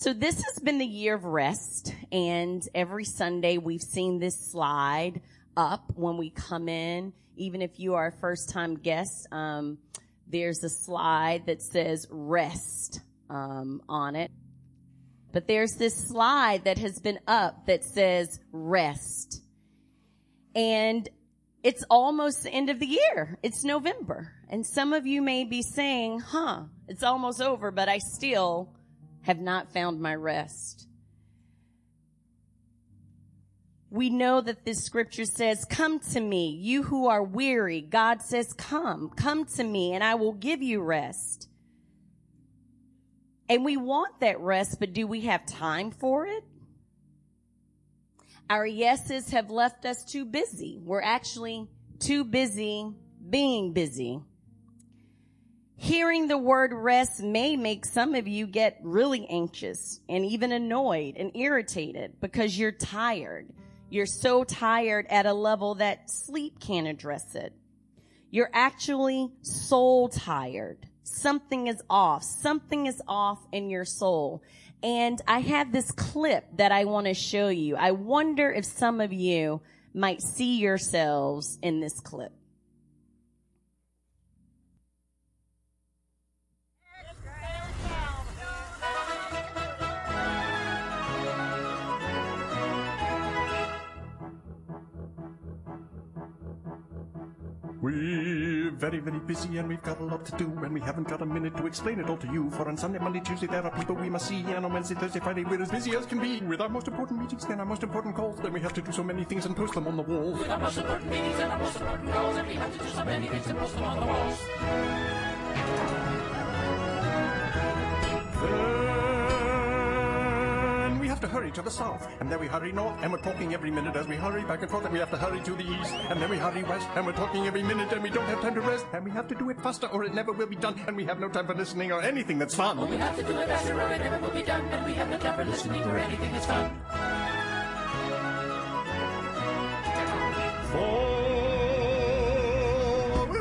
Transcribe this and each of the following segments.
So this has been the year of rest and every Sunday we've seen this slide up when we come in. Even if you are a first time guest, um, there's a slide that says rest, um, on it. But there's this slide that has been up that says rest. And it's almost the end of the year. It's November. And some of you may be saying, huh, it's almost over, but I still have not found my rest. We know that this scripture says, come to me, you who are weary. God says, come, come to me and I will give you rest. And we want that rest, but do we have time for it? Our yeses have left us too busy. We're actually too busy being busy. Hearing the word rest may make some of you get really anxious and even annoyed and irritated because you're tired. You're so tired at a level that sleep can't address it. You're actually soul tired. Something is off. Something is off in your soul. And I have this clip that I want to show you. I wonder if some of you might see yourselves in this clip. We're very, very busy and we've got a lot to do and we haven't got a minute to explain it all to you. For on Sunday, Monday, Tuesday, there are people we must see and on Wednesday, Thursday, Friday, we're as busy as can be with our most important meetings and our most important calls. Then we have to do so many things and post them on the walls. With our most important meetings and our most important calls, we have to do so many things and post them on the walls. Have to hurry to the south, and then we hurry north, and we're talking every minute as we hurry back and forth, and we have to hurry to the east, and then we hurry west, and we're talking every minute, and we don't have time to rest, and we have to do it faster or it never will be done, and we have no time for listening or anything that's fun. We have to do it faster or it never will be done, and we have no time for listening or anything that's fun.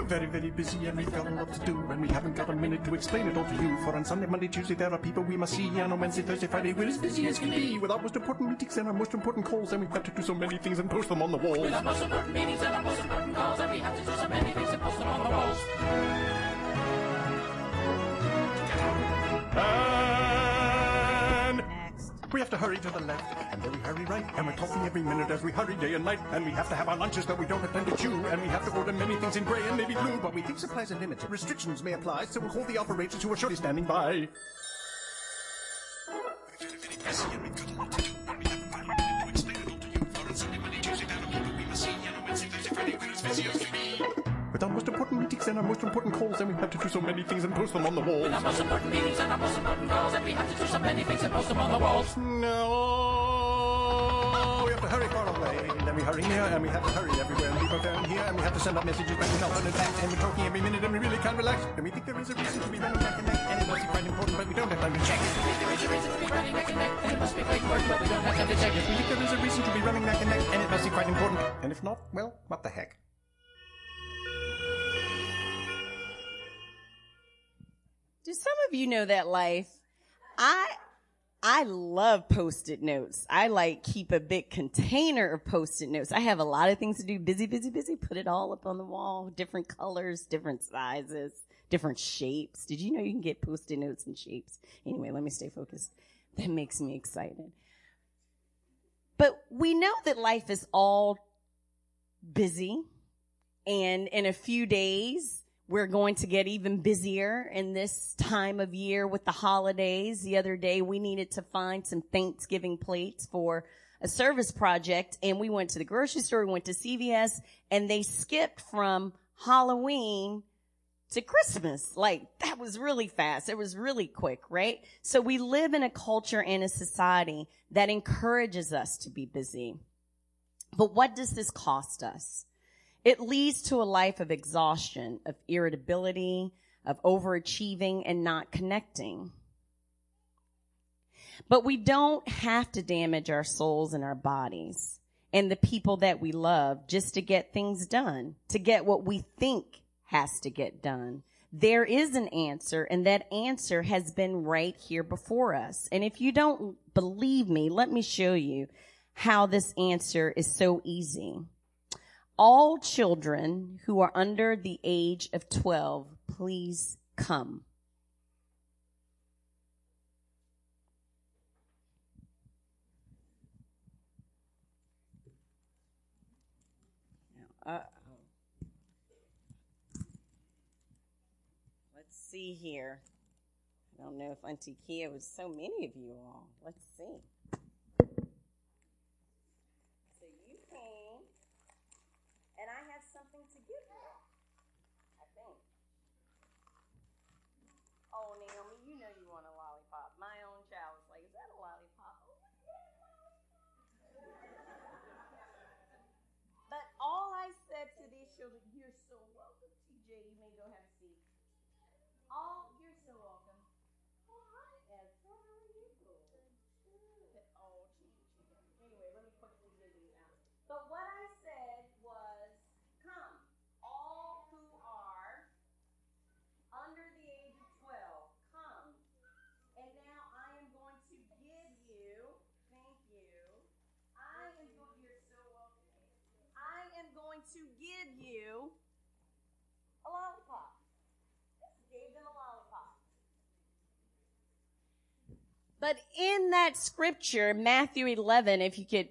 Very, very busy and we've got a lot to do and we haven't got a minute to explain it all to you. For on Sunday, Monday, Tuesday, there are people we must see and on Wednesday, Thursday, Friday, we're as busy as can be with our most important meetings and our most important calls and we have got to do so many things and post them on the wall. With our most important meetings and our most important calls, and we have to do so many things and post them on the walls. We have to hurry to the left, and then we hurry right, and we're talking every minute as we hurry day and night, and we have to have our lunches that we don't time to chew, and we have to order many things in gray and maybe blue, but we think supplies are limited. Restrictions may apply, so we'll call the operators who are surely standing by. Our most important meetings and our most important calls, and we have to do so many things and post them on the walls. With our most important meetings and our most important calls, and we have to do so many things and post them on the walls. No, we have to hurry far away, and then we hurry near, and we have to hurry everywhere, and people down here, and we have to send out messages back and forth and back, and we're talking every minute, and we really can't relax, and we think there is a reason to be running back and neck, and it must be quite important, but we don't have time to check. We think There is a reason to be running neck and neck, and it must be quite important, but we don't have time to check. We think there is a reason to be running neck and neck, and it must be quite important, and if not, well, what the heck. Do some of you know that life? I, I love post-it notes. I like keep a big container of post-it notes. I have a lot of things to do. Busy, busy, busy. Put it all up on the wall. Different colors, different sizes, different shapes. Did you know you can get post-it notes in shapes? Anyway, let me stay focused. That makes me excited. But we know that life is all busy and in a few days we're going to get even busier in this time of year with the holidays. The other day we needed to find some Thanksgiving plates for a service project and we went to the grocery store, we went to CVS and they skipped from Halloween to Christmas. Like that was really fast. It was really quick, right? So we live in a culture and a society that encourages us to be busy. But what does this cost us? It leads to a life of exhaustion, of irritability, of overachieving and not connecting. But we don't have to damage our souls and our bodies and the people that we love just to get things done, to get what we think has to get done. There is an answer and that answer has been right here before us. And if you don't believe me, let me show you how this answer is so easy. All children who are under the age of 12, please come. Uh, let's see here. I don't know if Auntie Kia was so many of you all. Let's see. So you came, and I have something to give you. I think. Oh, Naomi, you know you want a lollipop. My own child was like, "Is that a lollipop?" Oh, But all I said to these children, you're so welcome, TJ. You may go have a seat. All, you're so welcome. Oh, hi, Ezra. How are you? Good. Oh, gee, gee. Anyway, let me quickly give you now. But what I said was, come, all who are under the age of 12, come. And now I am going to give you, thank you. I am going, you're so welcome. I am going to give you a lollipop. Gave them a lollipop. But in that scripture, Matthew 11, if you could,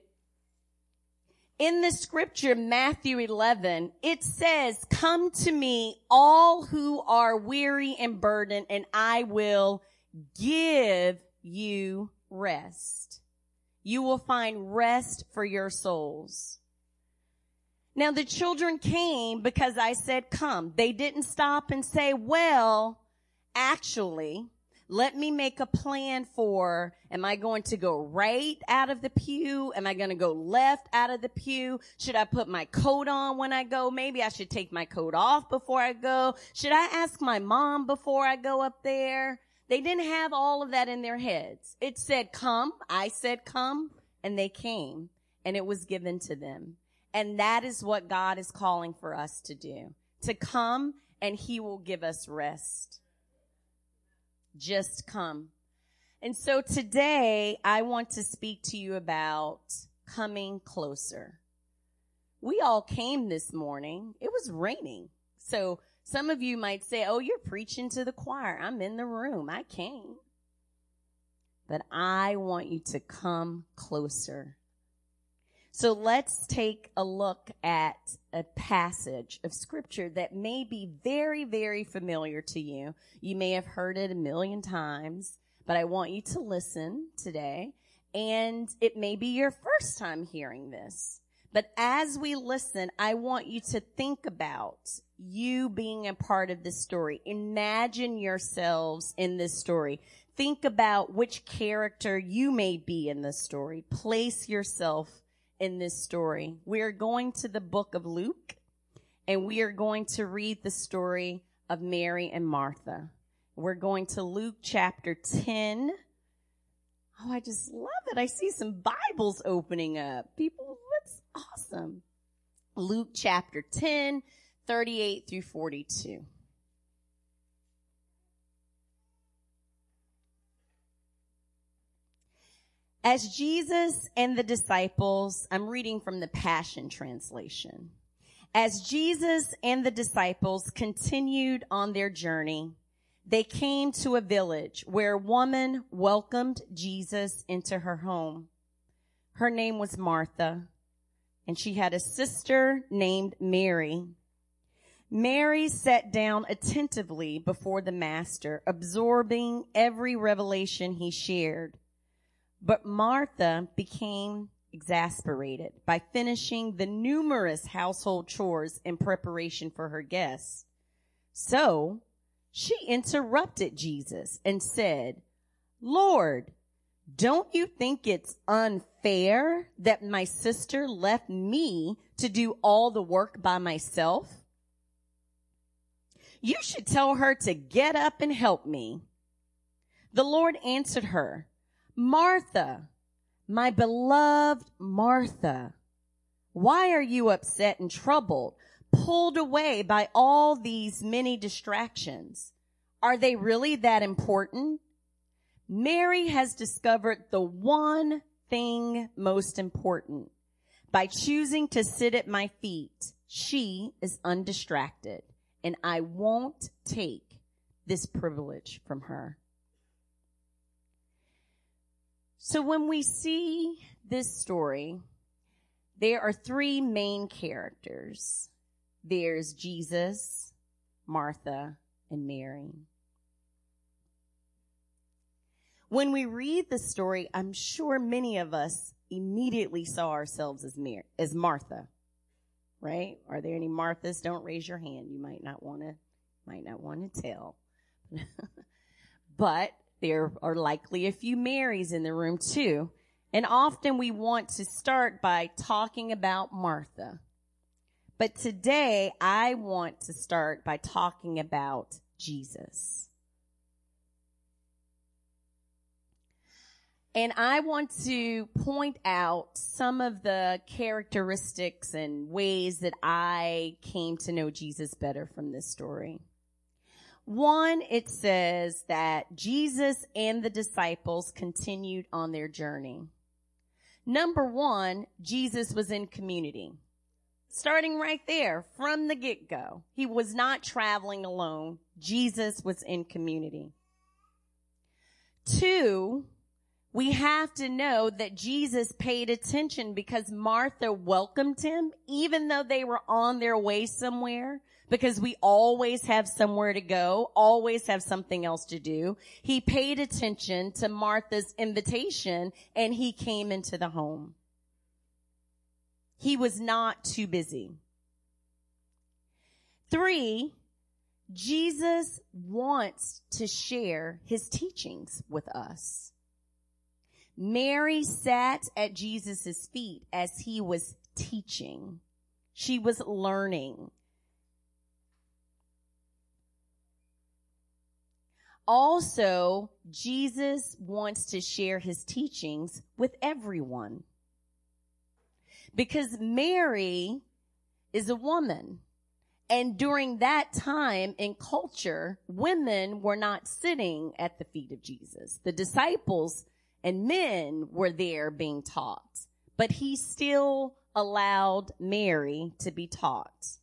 in the scripture, Matthew 11, it says, come to me all who are weary and burdened and I will give you rest. You will find rest for your souls. Now the children came because I said come. They didn't stop and say, well, actually, let me make a plan for, am I going to go right out of the pew? Am I going to go left out of the pew? Should I put my coat on when I go? Maybe I should take my coat off before I go. Should I ask my mom before I go up there? They didn't have all of that in their heads. It said come. I said come and they came and it was given to them. And that is what God is calling for us to do. To come and he will give us rest. Just come. And so today I want to speak to you about coming closer. We all came this morning. It was raining. So some of you might say, Oh, you're preaching to the choir. I'm in the room. I came. But I want you to come closer. So let's take a look at a passage of scripture that may be very, very familiar to you. You may have heard it a million times, but I want you to listen today. And it may be your first time hearing this. But as we listen, I want you to think about you being a part of this story. Imagine yourselves in this story. Think about which character you may be in this story. Place yourself in this story. We are going to the book of Luke and we are going to read the story of Mary and Martha. We're going to Luke chapter 10. Oh, I just love it. I see some Bibles opening up. People, that's awesome. Luke chapter 10, 38 through 42. As Jesus and the disciples, I'm reading from the Passion Translation. As Jesus and the disciples continued on their journey, they came to a village where a woman welcomed Jesus into her home. Her name was Martha, and she had a sister named Mary. Mary sat down attentively before the master, absorbing every revelation he shared. But Martha became exasperated by finishing the numerous household chores in preparation for her guests. So she interrupted Jesus and said, Lord, don't you think it's unfair that my sister left me to do all the work by myself? You should tell her to get up and help me. The Lord answered her, Martha, my beloved Martha, why are you upset and troubled, pulled away by all these many distractions? Are they really that important? Mary has discovered the one thing most important. By choosing to sit at my feet, she is undistracted and I won't take this privilege from her. So when we see this story, there are three main characters. There's Jesus, Martha, and Mary. When we read the story, I'm sure many of us immediately saw ourselves as Mar- as Martha. Right? Are there any Marthas? Don't raise your hand. You might not want to might not want to tell. but there are likely a few Marys in the room too. And often we want to start by talking about Martha. But today I want to start by talking about Jesus. And I want to point out some of the characteristics and ways that I came to know Jesus better from this story. One, it says that Jesus and the disciples continued on their journey. Number one, Jesus was in community. Starting right there from the get-go. He was not traveling alone. Jesus was in community. Two, we have to know that Jesus paid attention because Martha welcomed him even though they were on their way somewhere because we always have somewhere to go, always have something else to do. He paid attention to Martha's invitation and he came into the home. He was not too busy. Three, Jesus wants to share his teachings with us. Mary sat at Jesus' feet as he was teaching. She was learning. Also, Jesus wants to share his teachings with everyone. Because Mary is a woman. And during that time in culture, women were not sitting at the feet of Jesus. The disciples and men were there being taught, but he still allowed Mary to be taught.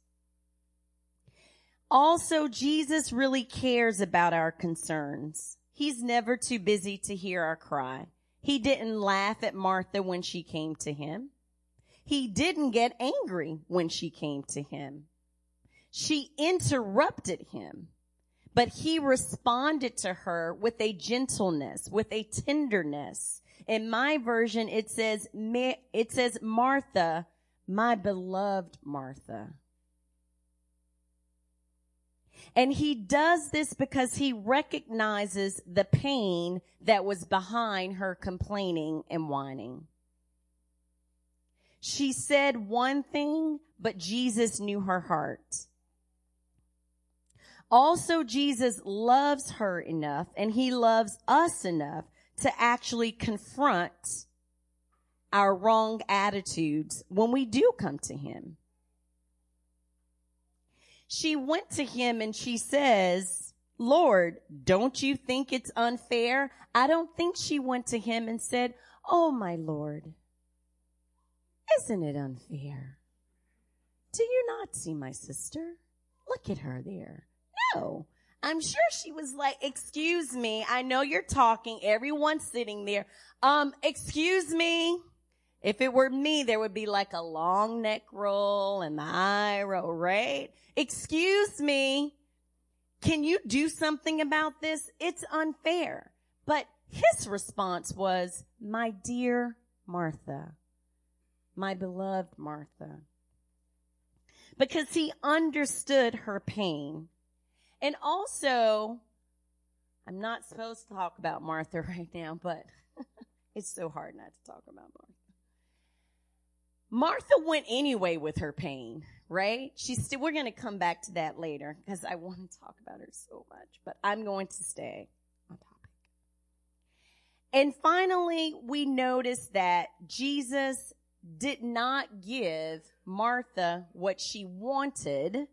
Also, Jesus really cares about our concerns. He's never too busy to hear our cry. He didn't laugh at Martha when she came to him. He didn't get angry when she came to him. She interrupted him, but he responded to her with a gentleness, with a tenderness. In my version, it says, it says, Martha, my beloved Martha. And he does this because he recognizes the pain that was behind her complaining and whining. She said one thing, but Jesus knew her heart. Also, Jesus loves her enough and he loves us enough to actually confront our wrong attitudes when we do come to him she went to him and she says, Lord, don't you think it's unfair? I don't think she went to him and said, Oh, my Lord, isn't it unfair? Do you not see my sister? Look at her there. No. I'm sure she was like, excuse me. I know you're talking. Everyone's sitting there. Um, excuse me. If it were me, there would be like a long neck roll and the eye roll, right? Excuse me. Can you do something about this? It's unfair. But his response was, my dear Martha, my beloved Martha, because he understood her pain And also, I'm not supposed to talk about Martha right now, but it's so hard not to talk about Martha. Martha went anyway with her pain, right? She's still, we're going to come back to that later because I want to talk about her so much, but I'm going to stay on topic. And finally, we notice that Jesus did not give Martha what she wanted,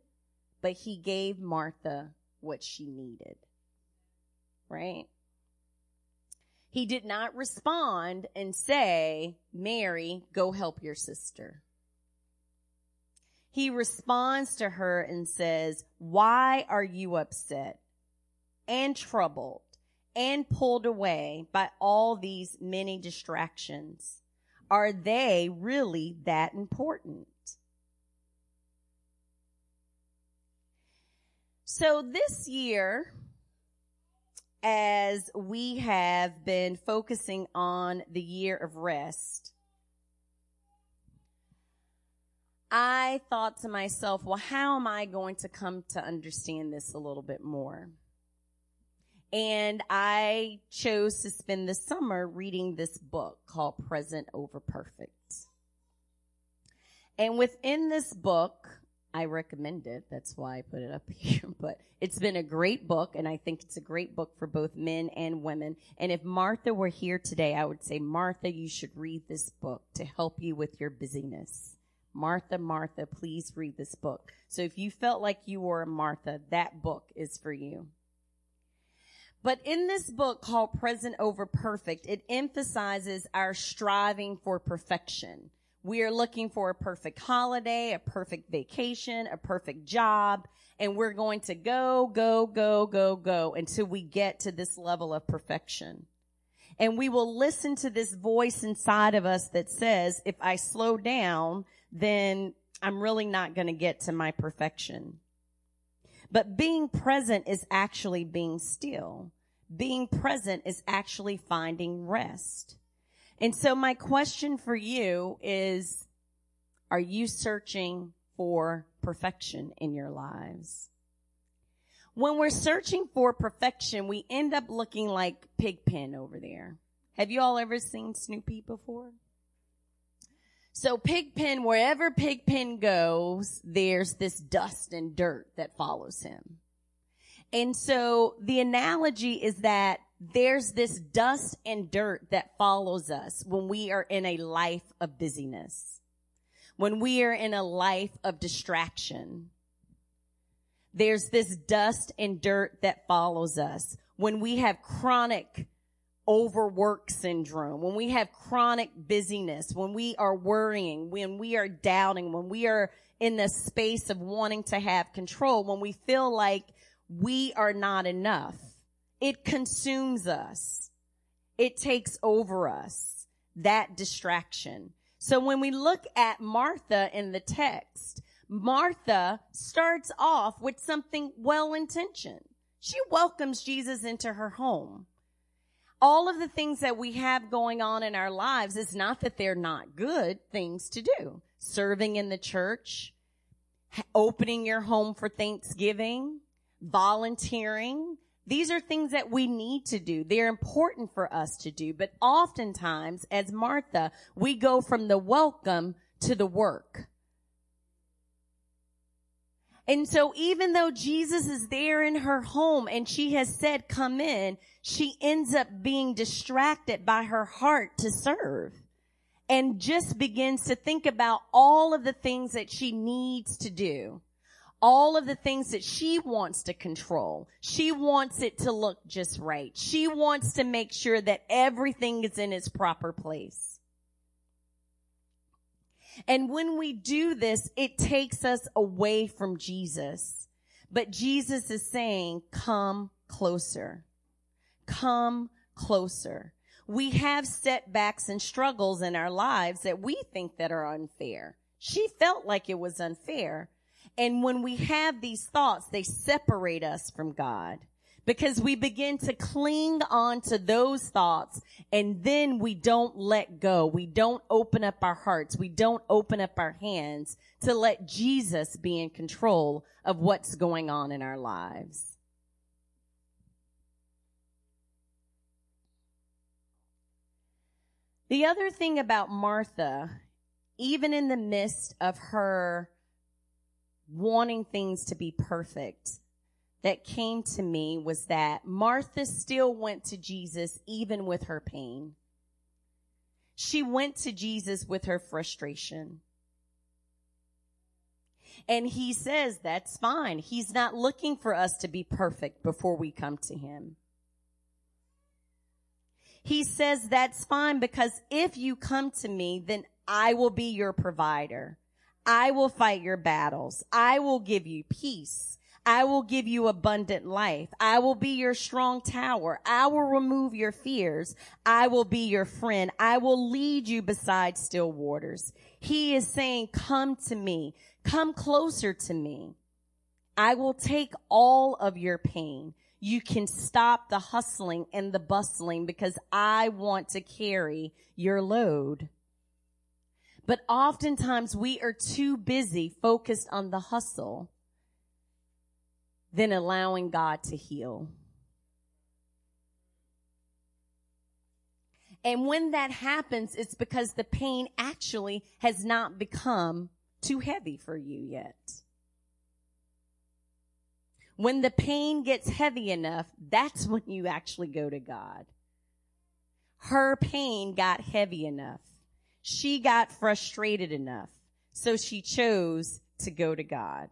but he gave Martha what she needed. Right? He did not respond and say, Mary, go help your sister. He responds to her and says, why are you upset and troubled and pulled away by all these many distractions? Are they really that important? So this year, as we have been focusing on the year of rest, I thought to myself, well, how am I going to come to understand this a little bit more? And I chose to spend the summer reading this book called Present Over Perfect. And within this book, I recommend it. That's why I put it up here. But it's been a great book, and I think it's a great book for both men and women. And if Martha were here today, I would say, Martha, you should read this book to help you with your busyness. Martha, Martha, please read this book. So if you felt like you were a Martha, that book is for you. But in this book called Present Over Perfect, it emphasizes our striving for perfection. We are looking for a perfect holiday, a perfect vacation, a perfect job, and we're going to go, go, go, go, go until we get to this level of perfection. And we will listen to this voice inside of us that says, if I slow down, then I'm really not going to get to my perfection. But being present is actually being still. Being present is actually finding rest. And so my question for you is, are you searching for perfection in your lives? When we're searching for perfection, we end up looking like Pigpen over there. Have you all ever seen Snoopy before? So Pigpen, wherever Pigpen goes, there's this dust and dirt that follows him. And so the analogy is that there's this dust and dirt that follows us when we are in a life of busyness, when we are in a life of distraction. There's this dust and dirt that follows us when we have chronic overwork syndrome, when we have chronic busyness, when we are worrying, when we are doubting, when we are in the space of wanting to have control, when we feel like we are not enough it consumes us. It takes over us. That distraction. So when we look at Martha in the text, Martha starts off with something well intentioned. She welcomes Jesus into her home. All of the things that we have going on in our lives is not that they're not good things to do. Serving in the church, opening your home for Thanksgiving, volunteering, these are things that we need to do. They're important for us to do. But oftentimes, as Martha, we go from the welcome to the work. And so even though Jesus is there in her home and she has said, come in, she ends up being distracted by her heart to serve and just begins to think about all of the things that she needs to do all of the things that she wants to control. She wants it to look just right. She wants to make sure that everything is in its proper place. And when we do this, it takes us away from Jesus. But Jesus is saying, come closer. Come closer. We have setbacks and struggles in our lives that we think that are unfair. She felt like it was unfair, and when we have these thoughts, they separate us from God because we begin to cling on to those thoughts and then we don't let go. We don't open up our hearts. We don't open up our hands to let Jesus be in control of what's going on in our lives. The other thing about Martha, even in the midst of her wanting things to be perfect, that came to me was that Martha still went to Jesus even with her pain. She went to Jesus with her frustration. And he says that's fine. He's not looking for us to be perfect before we come to him. He says that's fine because if you come to me, then I will be your provider. I will fight your battles. I will give you peace. I will give you abundant life. I will be your strong tower. I will remove your fears. I will be your friend. I will lead you beside still waters. He is saying, come to me. Come closer to me. I will take all of your pain. You can stop the hustling and the bustling because I want to carry your load. But oftentimes we are too busy focused on the hustle than allowing God to heal. And when that happens, it's because the pain actually has not become too heavy for you yet. When the pain gets heavy enough, that's when you actually go to God. Her pain got heavy enough. She got frustrated enough. So she chose to go to God.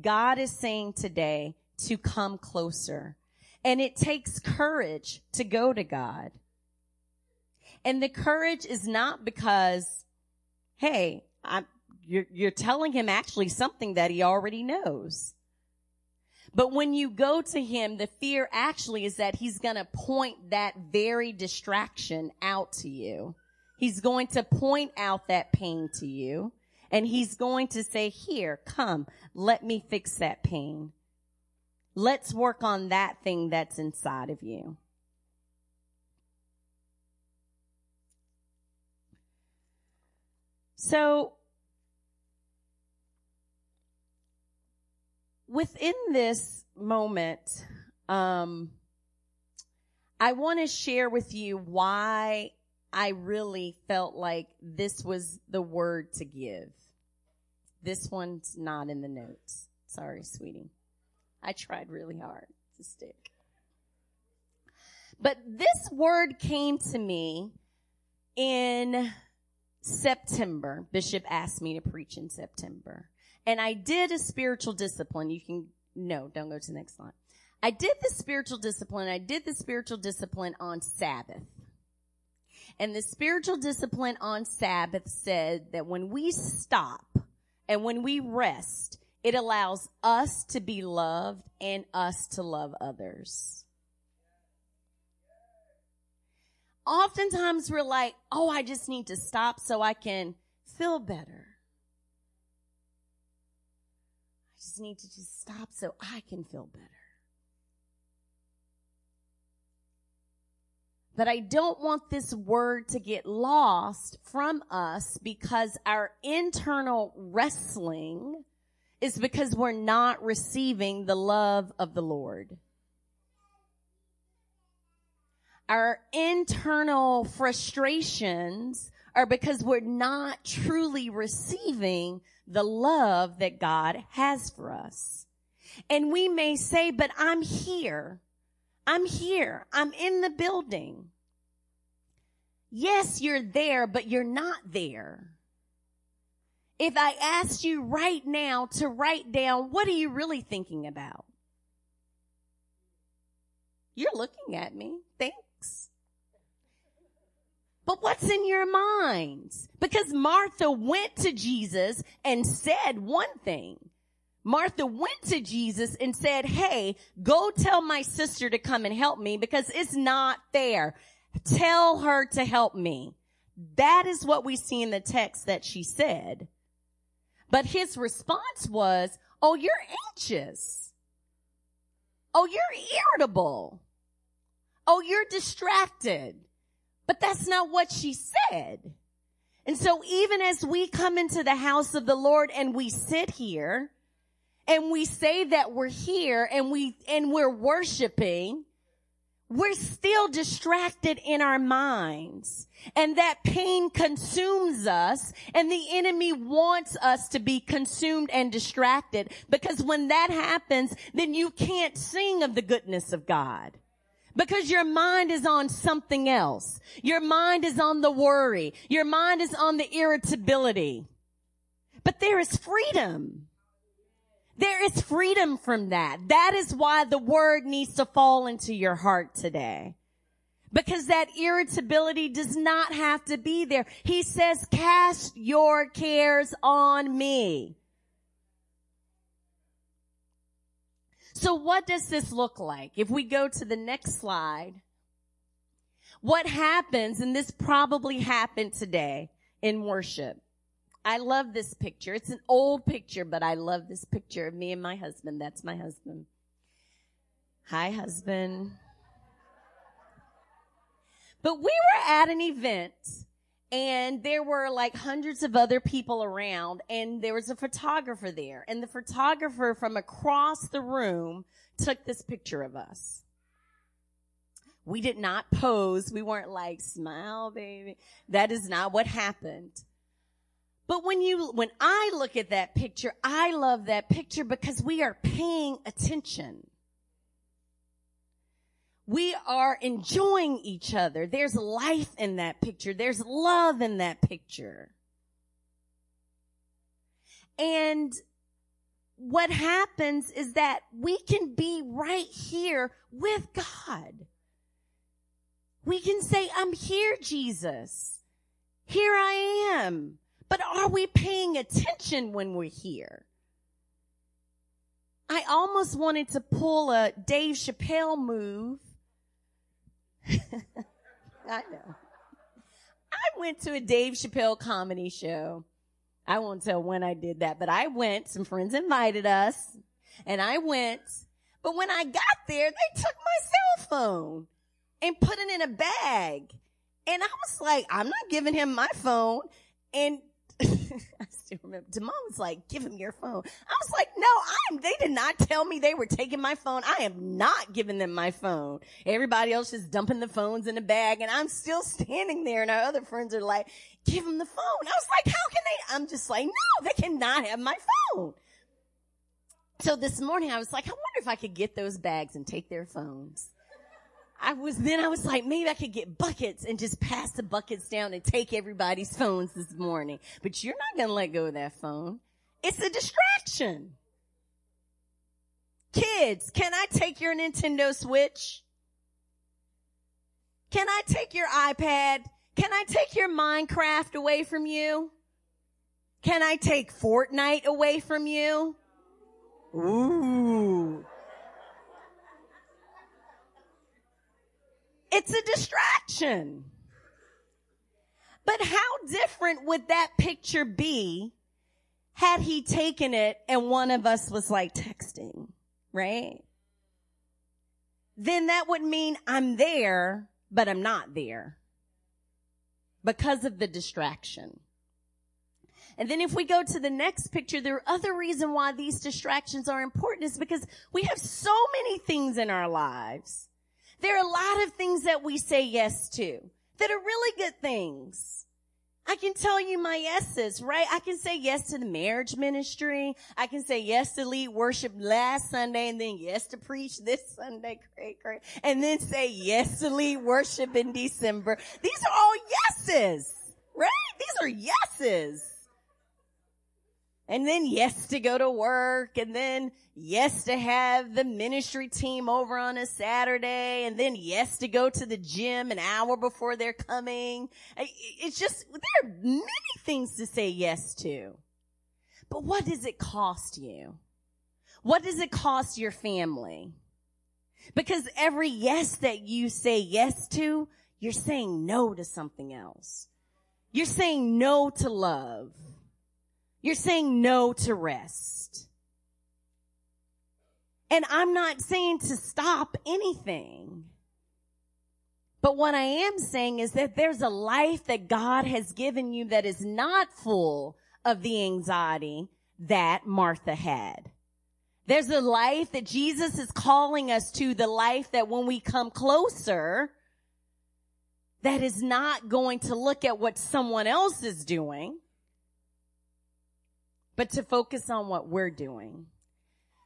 God is saying today to come closer. And it takes courage to go to God. And the courage is not because, hey, I'm, you're, you're telling him actually something that he already knows. But when you go to him, the fear actually is that he's going to point that very distraction out to you. He's going to point out that pain to you and he's going to say, here, come, let me fix that pain. Let's work on that thing that's inside of you. So within this moment, um, I want to share with you why I really felt like this was the word to give. This one's not in the notes. Sorry, sweetie. I tried really hard to stick. But this word came to me in September. Bishop asked me to preach in September. And I did a spiritual discipline. You can, no, don't go to the next slide. I did the spiritual discipline. I did the spiritual discipline on Sabbath. And the spiritual discipline on Sabbath said that when we stop and when we rest, it allows us to be loved and us to love others. Oftentimes we're like, oh, I just need to stop so I can feel better. I just need to just stop so I can feel better. But I don't want this word to get lost from us because our internal wrestling is because we're not receiving the love of the Lord. Our internal frustrations are because we're not truly receiving the love that God has for us. And we may say, but I'm here. I'm here. I'm in the building. Yes, you're there, but you're not there. If I asked you right now to write down, what are you really thinking about? You're looking at me. Thanks. But what's in your minds? Because Martha went to Jesus and said one thing. Martha went to Jesus and said, Hey, go tell my sister to come and help me because it's not fair. Tell her to help me. That is what we see in the text that she said. But his response was, Oh, you're anxious. Oh, you're irritable. Oh, you're distracted. But that's not what she said. And so even as we come into the house of the Lord and we sit here, and we say that we're here and we, and we're worshiping, we're still distracted in our minds and that pain consumes us and the enemy wants us to be consumed and distracted because when that happens, then you can't sing of the goodness of God. Because your mind is on something else. Your mind is on the worry. Your mind is on the irritability. But there is freedom. There is freedom from that. That is why the word needs to fall into your heart today. Because that irritability does not have to be there. He says, cast your cares on me. So what does this look like? If we go to the next slide, what happens, and this probably happened today in worship. I love this picture. It's an old picture, but I love this picture of me and my husband. That's my husband. Hi, husband. But we were at an event and there were like hundreds of other people around and there was a photographer there and the photographer from across the room took this picture of us. We did not pose. We weren't like, smile, baby. That is not what happened. But when you, when I look at that picture, I love that picture because we are paying attention. We are enjoying each other. There's life in that picture. There's love in that picture. And what happens is that we can be right here with God. We can say, I'm here, Jesus. Here I am. But are we paying attention when we're here? I almost wanted to pull a Dave Chappelle move. I know. I went to a Dave Chappelle comedy show. I won't tell when I did that, but I went. Some friends invited us and I went. But when I got there, they took my cell phone and put it in a bag. And I was like, I'm not giving him my phone. And I still remember. Demond was like, "Give him your phone." I was like, "No, I'm." They did not tell me they were taking my phone. I am not giving them my phone. Everybody else is dumping the phones in a bag, and I'm still standing there. And our other friends are like, "Give them the phone." I was like, "How can they?" I'm just like, "No, they cannot have my phone." So this morning, I was like, "I wonder if I could get those bags and take their phones." I was, then I was like, maybe I could get buckets and just pass the buckets down and take everybody's phones this morning. But you're not going to let go of that phone. It's a distraction. Kids, can I take your Nintendo Switch? Can I take your iPad? Can I take your Minecraft away from you? Can I take Fortnite away from you? Ooh. It's a distraction. But how different would that picture be had he taken it and one of us was like texting, right? Then that would mean I'm there, but I'm not there because of the distraction. And then if we go to the next picture, the other reason why these distractions are important is because we have so many things in our lives there are a lot of things that we say yes to that are really good things. I can tell you my yeses, right? I can say yes to the marriage ministry. I can say yes to lead worship last Sunday and then yes to preach this Sunday. Great, great. And then say yes to lead worship in December. These are all yeses, right? These are yeses. And then yes to go to work and then yes to have the ministry team over on a Saturday and then yes to go to the gym an hour before they're coming. It's just, there are many things to say yes to. But what does it cost you? What does it cost your family? Because every yes that you say yes to, you're saying no to something else. You're saying no to love. You're saying no to rest. And I'm not saying to stop anything. But what I am saying is that there's a life that God has given you that is not full of the anxiety that Martha had. There's a life that Jesus is calling us to, the life that when we come closer, that is not going to look at what someone else is doing, but to focus on what we're doing.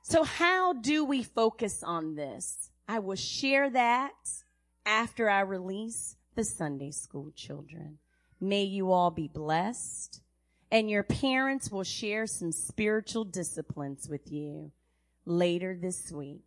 So how do we focus on this? I will share that after I release the Sunday school children. May you all be blessed and your parents will share some spiritual disciplines with you later this week.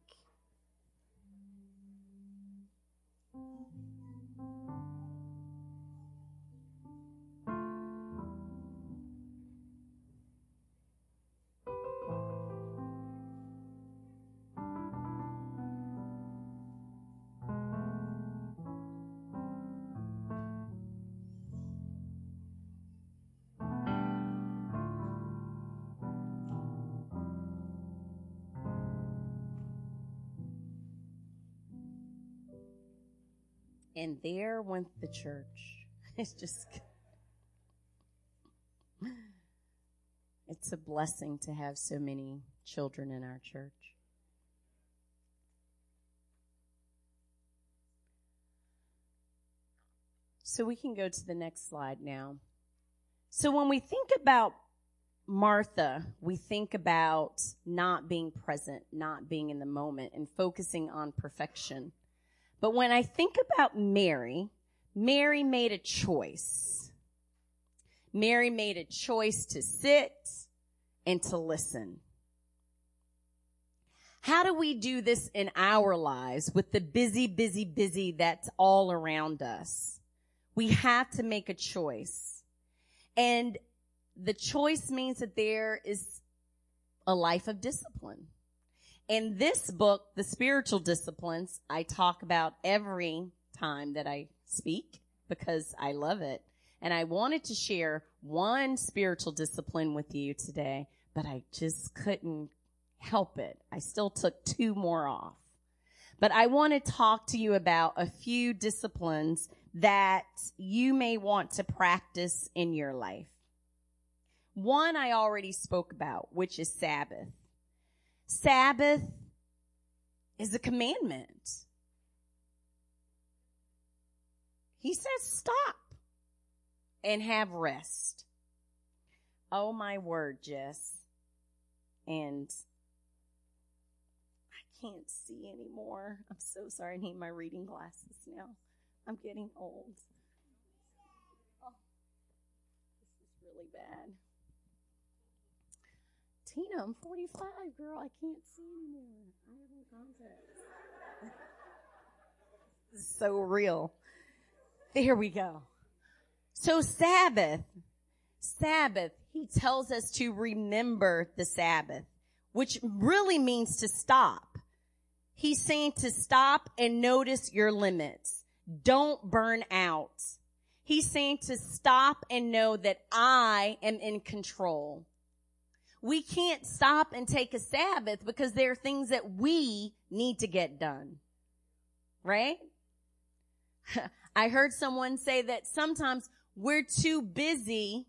And there went the church. It's just, it's a blessing to have so many children in our church. So we can go to the next slide now. So when we think about Martha, we think about not being present, not being in the moment, and focusing on perfection. But when I think about Mary, Mary made a choice. Mary made a choice to sit and to listen. How do we do this in our lives with the busy, busy, busy that's all around us? We have to make a choice. And the choice means that there is a life of discipline. In this book, The Spiritual Disciplines, I talk about every time that I speak because I love it. And I wanted to share one spiritual discipline with you today, but I just couldn't help it. I still took two more off. But I want to talk to you about a few disciplines that you may want to practice in your life. One I already spoke about, which is Sabbath. Sabbath is a commandment. He says stop and have rest. Oh my word, Jess. And I can't see anymore. I'm so sorry. I need my reading glasses now. I'm getting old. Oh, this is really bad. Tina, I'm 45, girl. I can't see anymore. I have no contacts. so real. There we go. So Sabbath, Sabbath, he tells us to remember the Sabbath, which really means to stop. He's saying to stop and notice your limits. Don't burn out. He's saying to stop and know that I am in control we can't stop and take a Sabbath because there are things that we need to get done. Right? I heard someone say that sometimes we're too busy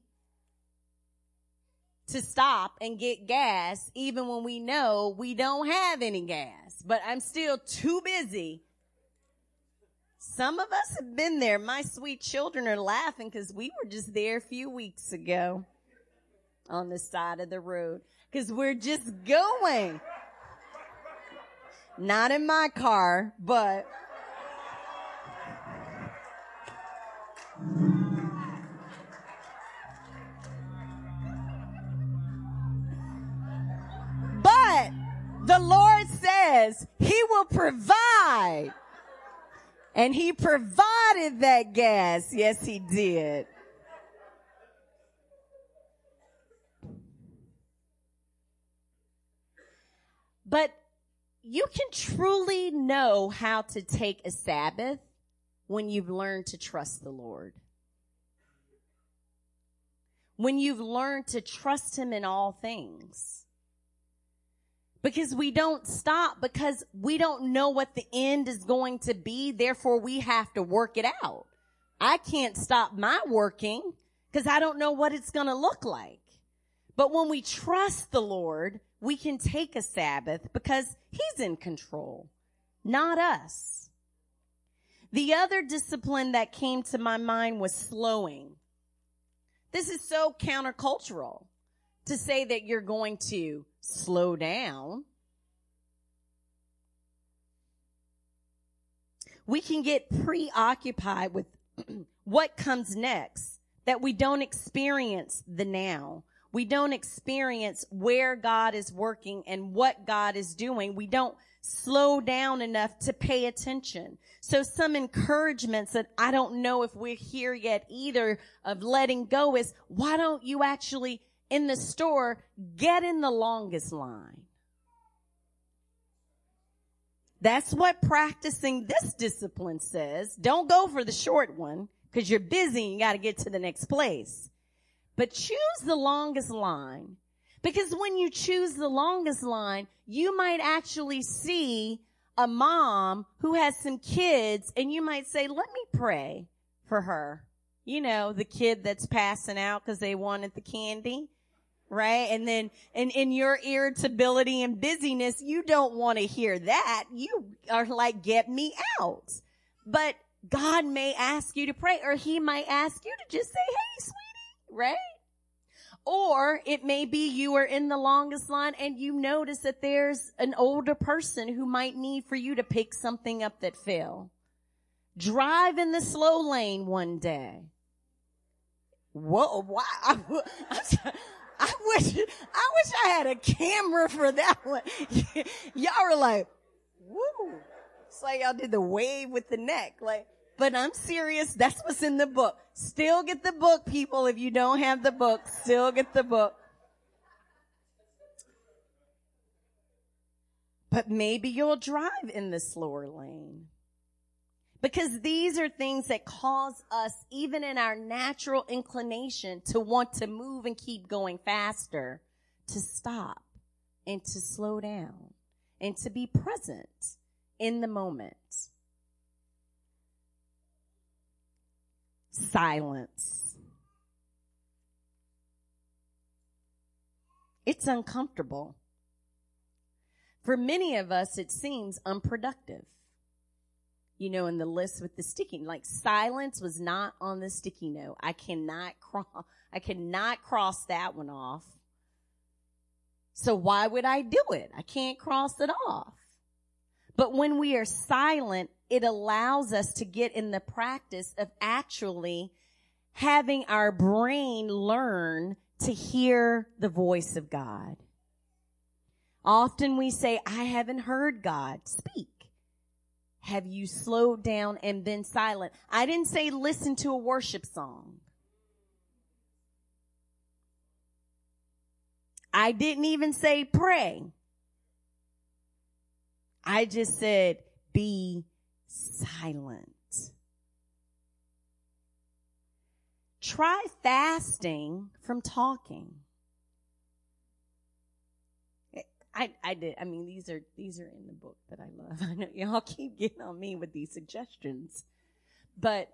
to stop and get gas even when we know we don't have any gas, but I'm still too busy. Some of us have been there. My sweet children are laughing because we were just there a few weeks ago on the side of the road because we're just going. Not in my car, but But the Lord says he will provide. And he provided that gas. Yes, he did. But you can truly know how to take a Sabbath when you've learned to trust the Lord. When you've learned to trust Him in all things. Because we don't stop because we don't know what the end is going to be. Therefore we have to work it out. I can't stop my working because I don't know what it's going to look like. But when we trust the Lord, we can take a Sabbath because he's in control, not us. The other discipline that came to my mind was slowing. This is so countercultural to say that you're going to slow down. We can get preoccupied with what comes next that we don't experience the now. We don't experience where God is working and what God is doing. We don't slow down enough to pay attention. So some encouragements that I don't know if we're here yet either of letting go is why don't you actually in the store get in the longest line? That's what practicing this discipline says. Don't go for the short one because you're busy and you got to get to the next place. But choose the longest line because when you choose the longest line, you might actually see a mom who has some kids and you might say, let me pray for her. You know, the kid that's passing out because they wanted the candy right? And then, in in your irritability and busyness, you don't want to hear that. You are like, get me out. But God may ask you to pray or he might ask you to just say, Hey, sweetie, right? Or it may be you are in the longest line and you notice that there's an older person who might need for you to pick something up that fell. Drive in the slow lane one day. Whoa, wow. I wish, I wish I had a camera for that one. y'all were like, woo. It's like y'all did the wave with the neck. Like, but I'm serious. That's what's in the book. Still get the book, people. If you don't have the book, still get the book. But maybe you'll drive in the slower lane. Because these are things that cause us, even in our natural inclination to want to move and keep going faster, to stop and to slow down and to be present in the moment. Silence. It's uncomfortable. For many of us, it seems unproductive you know, in the list with the sticky, like silence was not on the sticky note. I cannot cross, I cannot cross that one off. So why would I do it? I can't cross it off. But when we are silent, it allows us to get in the practice of actually having our brain learn to hear the voice of God. Often we say, I haven't heard God speak. Have you slowed down and been silent? I didn't say listen to a worship song. I didn't even say pray. I just said be silent. Try fasting from talking. Eh, I, I did. I mean, these are, these are in the book that I love. I know y'all keep getting on me with these suggestions, but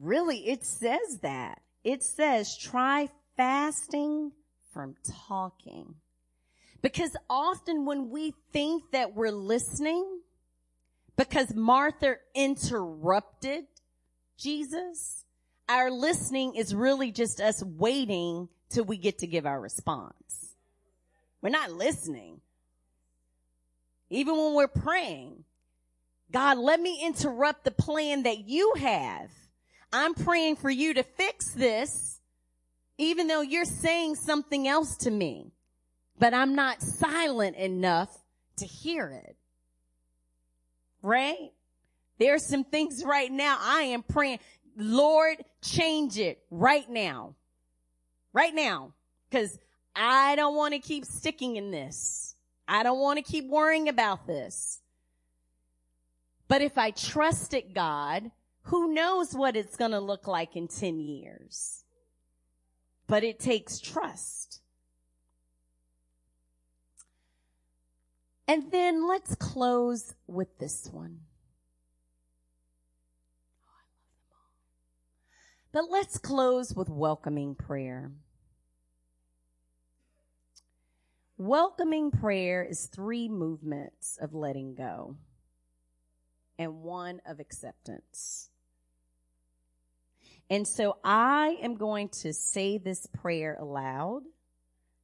really it says that. It says try fasting from talking. Because often when we think that we're listening, because Martha interrupted Jesus, our listening is really just us waiting till we get to give our response. We're not listening. Even when we're praying, God, let me interrupt the plan that you have. I'm praying for you to fix this, even though you're saying something else to me, but I'm not silent enough to hear it. Right? There's some things right now I am praying, Lord, change it right now. Right now. Cause I don't want to keep sticking in this. I don't want to keep worrying about this. But if I trusted God, who knows what it's going to look like in 10 years? But it takes trust. And then let's close with this one. Oh, but let's close with welcoming prayer. Welcoming prayer is three movements of letting go and one of acceptance. And so I am going to say this prayer aloud,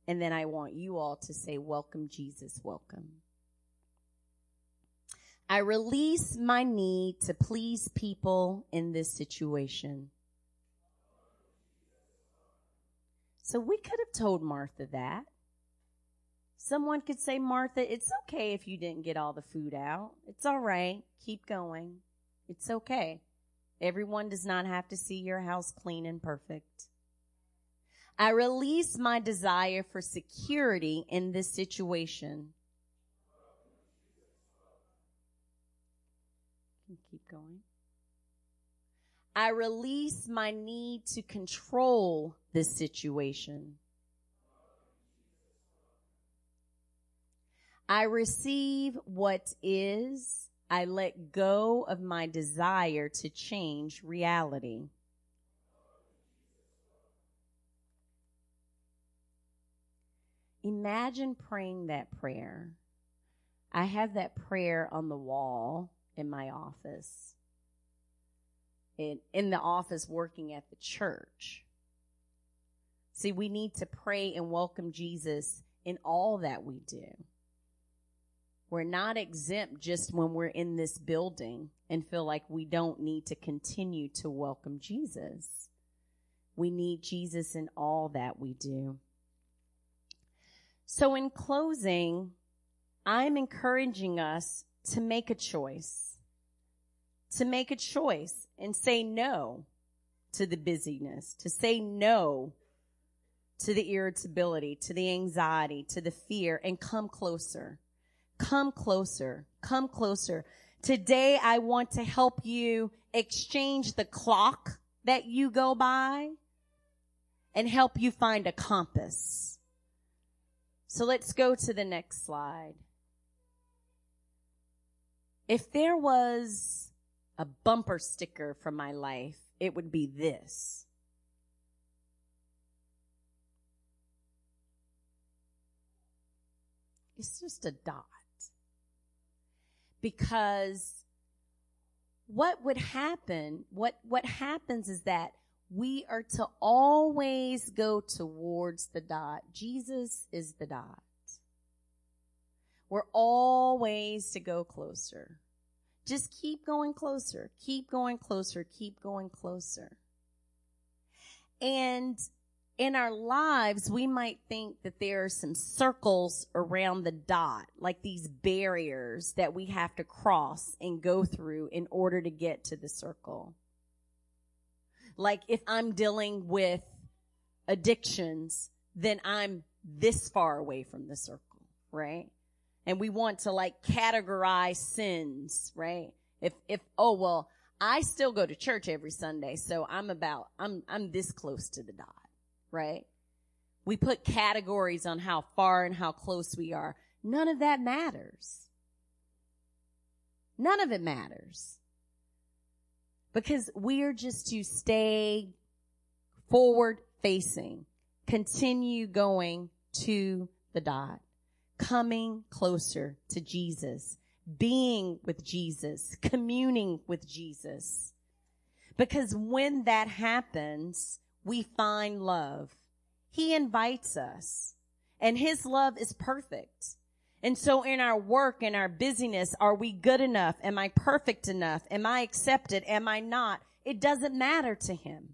and then I want you all to say, Welcome, Jesus, welcome. I release my need to please people in this situation. So we could have told Martha that. Someone could say, Martha, it's okay if you didn't get all the food out. It's all right. Keep going. It's okay. Everyone does not have to see your house clean and perfect. I release my desire for security in this situation. Keep going. I release my need to control this situation. I receive what is. I let go of my desire to change reality. Imagine praying that prayer. I have that prayer on the wall in my office. In, in the office working at the church. See, we need to pray and welcome Jesus in all that we do. We're not exempt just when we're in this building and feel like we don't need to continue to welcome Jesus. We need Jesus in all that we do. So in closing, I'm encouraging us to make a choice, to make a choice and say no to the busyness, to say no to the irritability, to the anxiety, to the fear and come closer come closer, come closer. Today I want to help you exchange the clock that you go by and help you find a compass. So let's go to the next slide. If there was a bumper sticker for my life, it would be this. It's just a dot because what would happen, what, what happens is that we are to always go towards the dot. Jesus is the dot. We're always to go closer. Just keep going closer, keep going closer, keep going closer. And in our lives, we might think that there are some circles around the dot, like these barriers that we have to cross and go through in order to get to the circle. Like if I'm dealing with addictions, then I'm this far away from the circle, right? And we want to like categorize sins, right? If, if, oh, well, I still go to church every Sunday, so I'm about, I'm, I'm this close to the dot right? We put categories on how far and how close we are. None of that matters. None of it matters. Because we're just to stay forward facing, continue going to the dot, coming closer to Jesus, being with Jesus, communing with Jesus. Because when that happens, we find love. He invites us and his love is perfect. And so in our work, in our busyness, are we good enough? Am I perfect enough? Am I accepted? Am I not? It doesn't matter to him.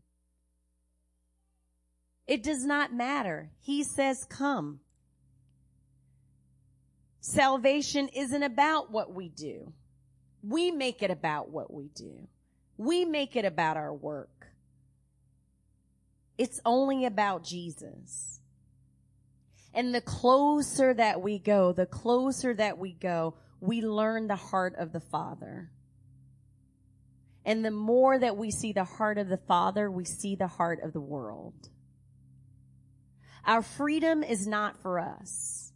It does not matter. He says, come. Salvation isn't about what we do. We make it about what we do. We make it about our work. It's only about Jesus. And the closer that we go, the closer that we go, we learn the heart of the Father. And the more that we see the heart of the Father, we see the heart of the world. Our freedom is not for us.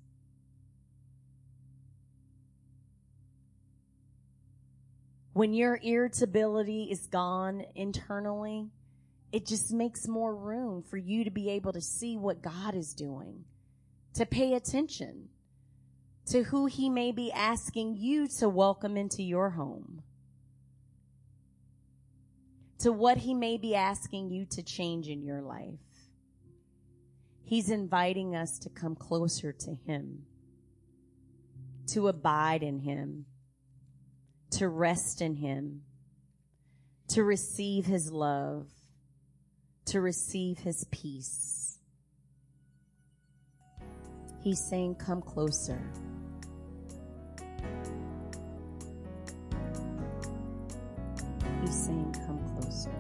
When your irritability is gone internally, it just makes more room for you to be able to see what God is doing, to pay attention to who he may be asking you to welcome into your home, to what he may be asking you to change in your life. He's inviting us to come closer to him, to abide in him, to rest in him, to receive his love, to receive his peace. He's saying, come closer. He's saying, come closer.